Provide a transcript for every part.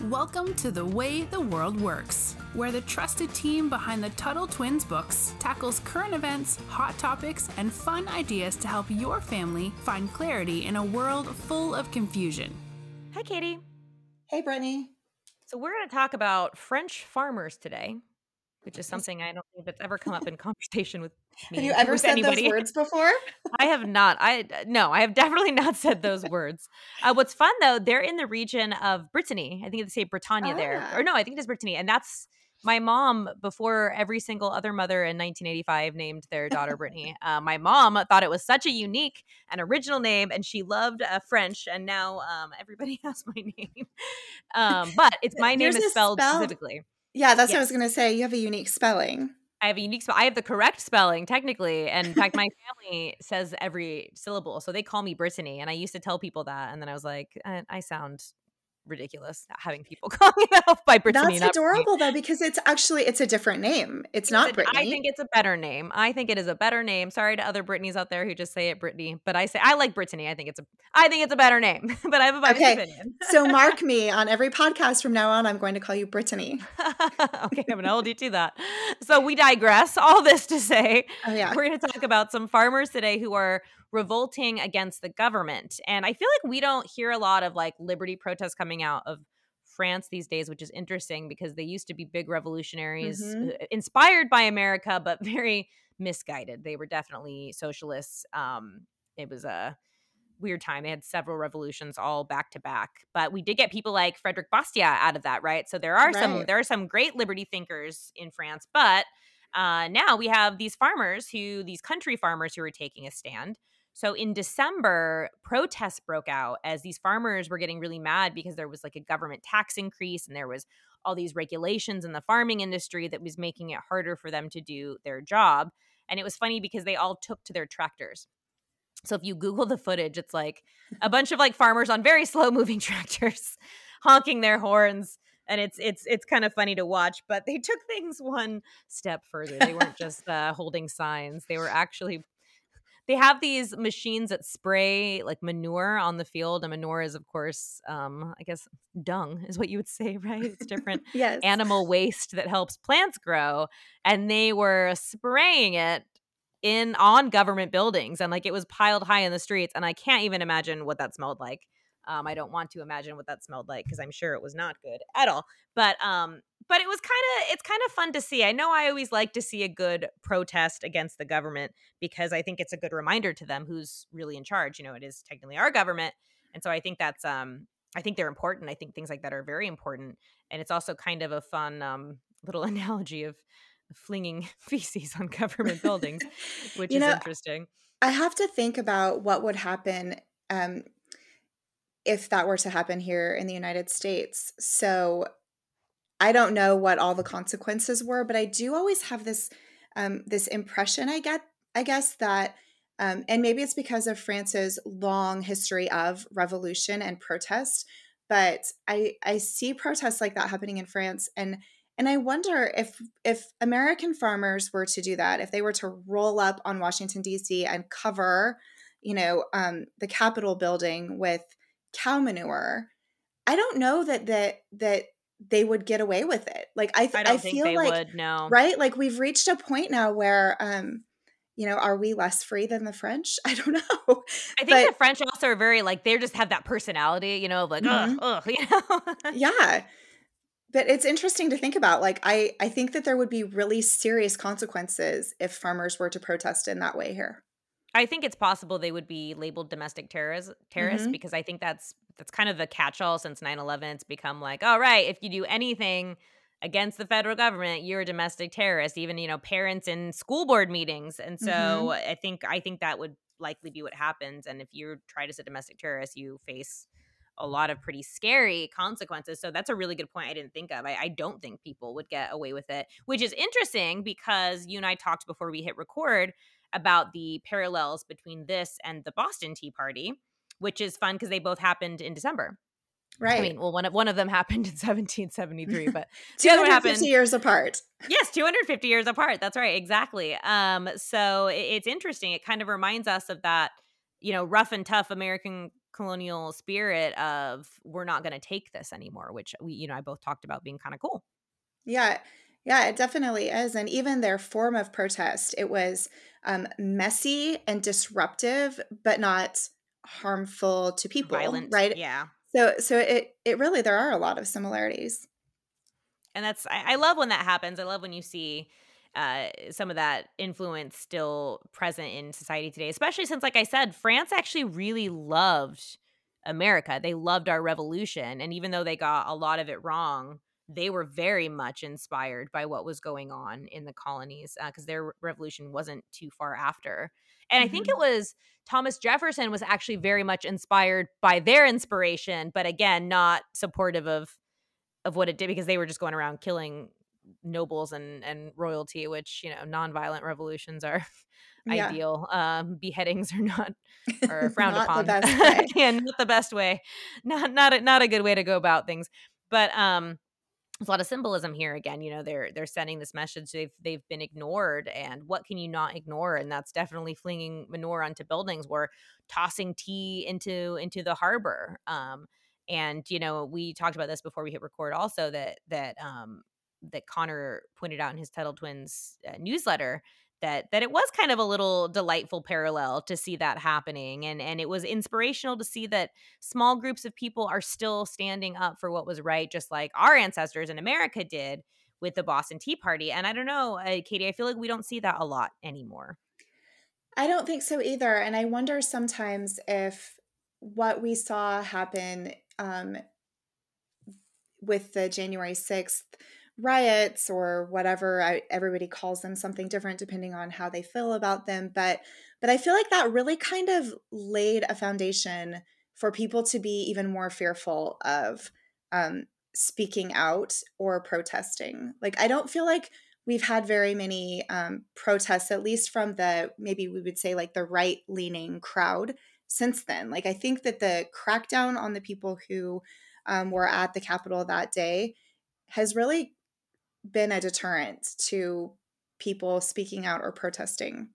Welcome to The Way the World Works, where the trusted team behind the Tuttle Twins books tackles current events, hot topics, and fun ideas to help your family find clarity in a world full of confusion. Hi, Katie. Hey, Brittany. So, we're going to talk about French farmers today, which is something I don't think that's ever come up in conversation with me. Have you ever said anybody. those words before? I have not. I no, I have definitely not said those words. Uh, what's fun though, they're in the region of Brittany. I think they say Britannia there, Ah. or no, I think it is Brittany, and that's my mom. Before every single other mother in 1985 named their daughter Brittany, uh, my mom thought it was such a unique and original name, and she loved uh, French. And now um, everybody has my name, um, but it's my name is spelled spelled- specifically. Yeah, that's what I was going to say. You have a unique spelling. I have a unique spell. I have the correct spelling technically, and in fact, my family says every syllable, so they call me Brittany. And I used to tell people that, and then I was like, I, I sound ridiculous having people calling me that by Brittany. That's not Brittany. adorable though, because it's actually it's a different name. It's not a- Brittany. I think it's a better name. I think it is a better name. Sorry to other Brittany's out there who just say it Brittany, but I say I like Brittany. I think it's a I think it's a better name, but I have a biased Okay. opinion. so mark me on every podcast from now on. I'm going to call you Brittany. okay, I'm gonna hold you to that. So we digress. All this to say, Oh yeah. we're going to talk about some farmers today who are revolting against the government. And I feel like we don't hear a lot of like liberty protests coming out of France these days, which is interesting because they used to be big revolutionaries Mhm. uh, inspired by America, but very misguided. They were definitely socialists. Um, it was a weird time. They had several revolutions all back to back. But we did get people like Frederick Bastiat out of that, right? So there are some there are some great liberty thinkers in France, but uh, now we have these farmers who these country farmers who are taking a stand. So in December, protests broke out as these farmers were getting really mad because there was like a government tax increase and there was all these regulations in the farming industry that was making it harder for them to do their job. And it was funny because they all took to their tractors. So if you Google the footage, it's like a bunch of like farmers on very slow moving tractors honking their horns. And it's it's it's kind of funny to watch, but they took things one step further. They weren't just uh, holding signs; they were actually they have these machines that spray like manure on the field and manure is of course um i guess dung is what you would say right it's different Yes. animal waste that helps plants grow and they were spraying it in on government buildings and like it was piled high in the streets and i can't even imagine what that smelled like um, i don't want to imagine what that smelled like because i'm sure it was not good at all but um but it was kind of it's kind of fun to see. I know i always like to see a good protest against the government because i think it's a good reminder to them who's really in charge you know it is technically our government and so i think that's um i think they're important i think things like that are very important and it's also kind of a fun um little analogy of flinging feces on government buildings which You is know, interesting. I have to think about what would happen um, if that were to happen here in the United States. So I don't know what all the consequences were, but I do always have this um, this impression. I get, I guess that, um, and maybe it's because of France's long history of revolution and protest. But I I see protests like that happening in France, and and I wonder if if American farmers were to do that, if they were to roll up on Washington D.C. and cover, you know, um, the Capitol building with cow manure, I don't know that that that they would get away with it. Like I, th- i don't I think feel they like would no right, like we've reached a point now where, um, you know, are we less free than the French? I don't know. I think But- the French also are very like they just have that personality, you know, like Mhm. ugh, ugh, you know. yeah but it's interesting to think about like i i think that there would be really serious consequences if farmers were to protest in that way here I think it's possible they would be labeled domestic terrorists terrorists Mhm. because I think that's that's kind of the catch-all since 9/11 it's become like, all right, if you do anything against the federal government, you're a domestic terrorist, even, you know, parents in school board meetings. And so Mhm. I think I think that would likely be what happens and if you're tried as a domestic terrorist, you face a lot of pretty scary consequences. So that's a really good point I didn't think of. I, I don't think people would get away with it, which is interesting because you and I talked before we hit record about the parallels between this and the Boston Tea Party, which is fun because they both happened in December. right I mean, well, one of one of them happened in 1773, but the other one 250 happened years apart yes 250 years apart that's right exactly um so i- it's interesting it kind of reminds us of that you know rough and tough american colonial spirit of we're not going to take this anymore, which we, you know, I both talked about being kind of cool. Yeah. Yeah, it definitely is. And even their form of protest, it was um, messy and disruptive, but not harmful to people. Violent, right? Yeah. So, so it it really there are a lot of similarities. And that's I, I love when that happens. I love when you see uh, some of that influence still present in society today, especially since, like I said, France actually really loved America. They loved our revolution. And even though they got a lot of it wrong, they were very much inspired by what was going on in the colonies because uh, their revolution wasn't too far after. And mm-hmm. I think it mm-hmm. was Thomas Jefferson was actually very much inspired by their inspiration, but again, not supportive of of what it did because they were just going around killing nobles and and royalty, which you know nonviolent revolutions are yeah. ideal. Um, beheadings are not are frowned upon, and not the best way, not not a, not a good way to go about things. But um, there's a lot of symbolism here again you know they're they're sending this message they've they've been ignored and what can you not ignore? And that's definitely flinging manure onto buildings or tossing tea into into the harbor um and you know we talked about this before we hit record also that that um that Connor pointed out in his Tuttle Twins uh, newsletter that that it was kind of a little delightful parallel to see that happening and and it was inspirational to see that small groups of people are still standing up for what was right just like our ancestors in America did with the Boston Tea Party and I don't know uh, Katie I feel like we don't see that a lot anymore. I don't think so either and I wonder sometimes if what we saw happen um, with the January 6th riots or whatever I, everybody calls them something different depending on how they feel about them but but i feel like that really kind of laid a foundation for people to be even more fearful of um, speaking out or protesting. Like i don't feel like we've had very many um, protests at least from the maybe we would say like the right leaning crowd since then. Like i think that the crackdown on the people who um, were at the capitol that day has really been a deterrent to people speaking out or protesting.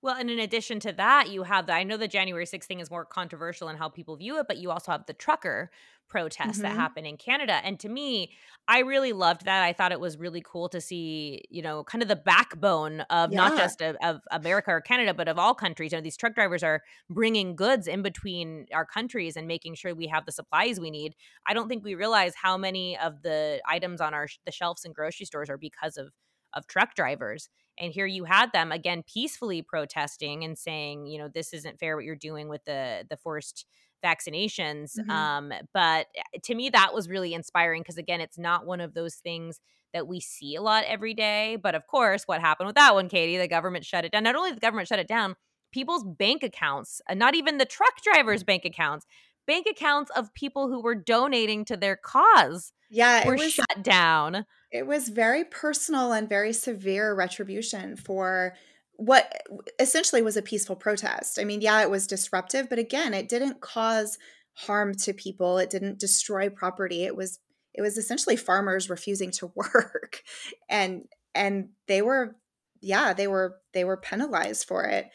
Well, and in addition to that, you have the I know the January 6th thing is more controversial in how people view it, but you also have the trucker protests mm-hmm. that happen in Canada. And to me, I really loved that. I thought it was really cool to see, you know, kind of the backbone of yeah. not just of, of, America or Canada, but of all countries. You know, these truck drivers are bringing goods in between our countries and making sure we have the supplies we need. I don't think we realize how many of the items on our the shelves in grocery stores are because of of truck drivers. And here you had them again peacefully protesting and saying, you know, this isn't fair what you're doing with the the forced vaccinations. Mm-hmm. Um, but eh, to me, that was really inspiring because, again, it's not one of those things that we see a lot every day. But of course, what happened with that one, Katie? The government shut it down. Not only the government shut it down, people's bank accounts, uh, not even the truck drivers' bank accounts, bank accounts of people who were donating to their cause yeah, were was, shut down. It was very personal and very severe retribution for what essentially was a peaceful protest. I mean, yeah, it was disruptive, but again, it didn't cause harm to people. It didn't destroy property. It was it was essentially farmers refusing to work. And and they were yeah, they were they were penalized for it.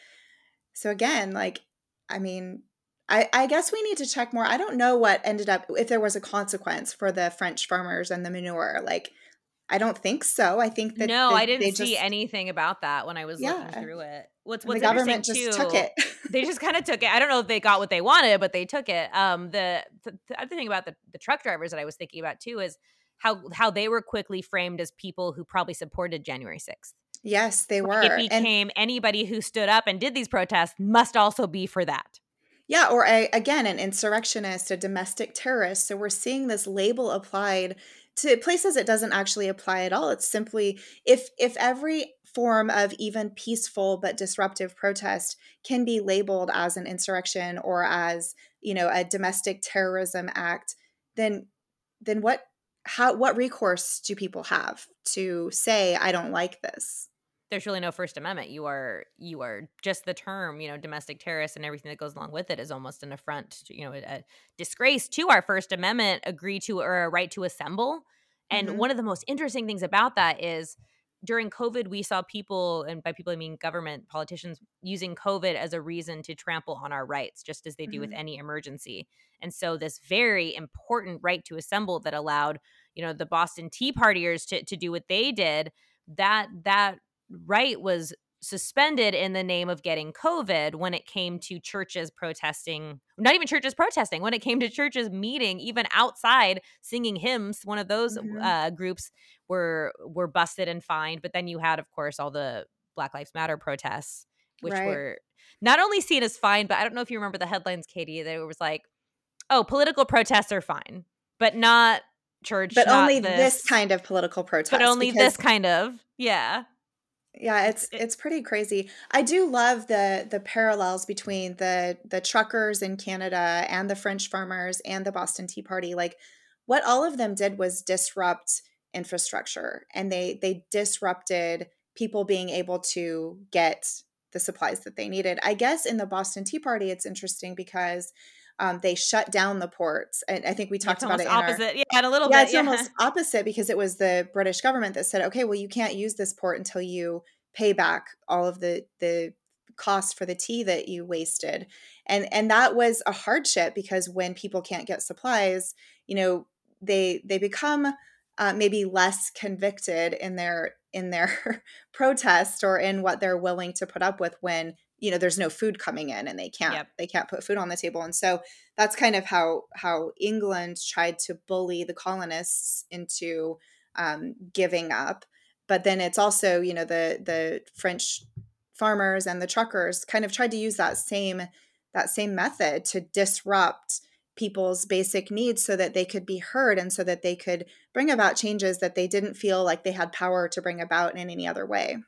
So again, like I mean, I, I guess we need to check more. I don't know what ended up if there was a consequence for the French farmers and the manure. Like I don't think so. I think that no, they, I didn't see just, anything about that when I was yeah. looking through it. What's what's the government just too, took it. they just kind of took it. I don't know if they got what they wanted, but they took it. Um, the, the, the other thing about the, the truck drivers that I was thinking about too is how how they were quickly framed as people who probably supported January sixth. Yes, they were. It became and, anybody who stood up and did these protests must also be for that. Yeah, or a, again, an insurrectionist, a domestic terrorist. So we're seeing this label applied to places it doesn't actually apply at all it's simply if if every form of even peaceful but disruptive protest can be labeled as an insurrection or as you know a domestic terrorism act then then what how what recourse do people have to say i don't like this there's really no first amendment you are you are just the term you know domestic terrorist and everything that goes along with it is almost an affront to, you know a, a disgrace to our first amendment agree to or a right to assemble and mm-hmm. one of the most interesting things about that is during COVID, we saw people, and by people I mean government politicians, using COVID as a reason to trample on our rights, just as they do mm-hmm. with any emergency. And so, this very important right to assemble that allowed, you know, the Boston Tea Partiers to to do what they did, that that right was suspended in the name of getting COVID when it came to churches protesting, not even churches protesting, when it came to churches meeting, even outside singing hymns. One of those mm-hmm. uh, groups were were busted and fined. But then you had, of course, all the Black Lives Matter protests, which right. were not only seen as fine, but I don't know if you remember the headlines, Katie, that it was like, oh, political protests are fine, but not church. But only this. this. kind of political protest. But only this kind of, yeah. Yeah, it's it's pretty crazy. I do love the the parallels between the the truckers in Canada and the French farmers and the Boston Tea Party. Like what all of them did was disrupt infrastructure and they they disrupted people being able to get the supplies that they needed. I guess in the Boston Tea Party it's interesting because um, they shut down the ports. And I think we talked about it. opposite, our, yeah, a little yeah, bit. It's yeah. almost opposite because it was the British government that said, okay, well, you can't use this port until you pay back all of the the cost for the tea that you wasted and and that was a hardship because when people can't get supplies you know they they become uh, maybe less convicted in their in their protest or in what they're willing to put up with when you know there's no food coming in and they can't yep. they can't put food on the table and so that's kind of how how england tried to bully the colonists into um, giving up but then it's also you know the the french farmers and the truckers kind of tried to use that same that same method to disrupt people's basic needs so that they could be heard and so that they could bring about changes that they didn't feel like they had power to bring about in any other way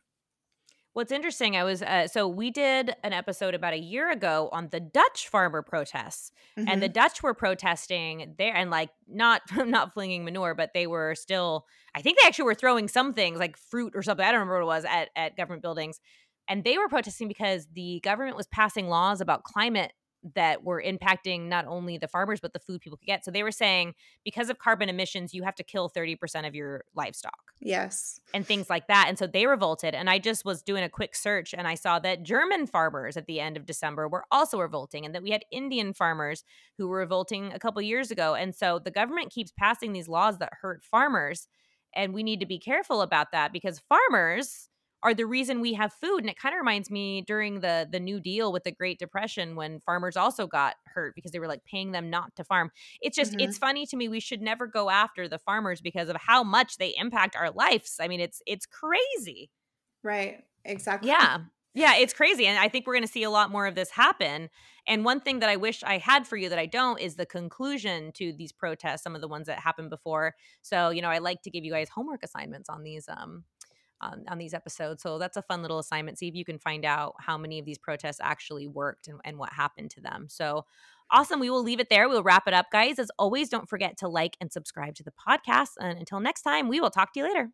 What's interesting, I was uh, so we did an episode about a year ago on the Dutch farmer protests, mm-hmm. and the mm-hmm. Dutch were protesting there and like not not flinging manure, but they were still. I think they actually were throwing some things like fruit or something. I don't remember what it was at at government buildings, and they were protesting because the government was passing laws about climate that were impacting not only the farmers but the food people could get. So they were saying because of carbon emissions, you have to kill 30% of your livestock. Yes. And things like that. And so they revolted. And I just was doing a quick search and I saw that German farmers at the end of December were also revolting and that we had Indian farmers who were revolting a couple years ago. And so the government keeps passing these laws that hurt farmers. And we need to be careful about that because farmers are the reason we have food and it kind of reminds me during the the new deal with the great depression when farmers also got hurt because they were like paying them not to farm. It's just mm-hmm. it's funny to me we should never go after the farmers because of how much they impact our lives. I mean it's it's crazy. Right exactly. Yeah. Yeah it's crazy and i think we're going to see a lot more of this happen and one thing that i wish i had for you that i don't is the conclusion to these protests some of the ones that happened before. So you know i like to give you guys homework assignments on these um on, on these episodes. So that's a fun little assignment. See if you can find out how many of these protests actually worked and, and what happened to them. So awesome. We will leave it there. We'll wrap it up, guys. As always, don't forget to like and subscribe to the podcast. And until next time, we will talk to you later.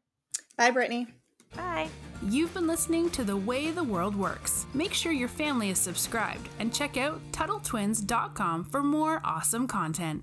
Bye, Brittany. Bye. You've been listening to The Way the World Works. Make sure your family is subscribed and check out TuttleTwins.com for more awesome content.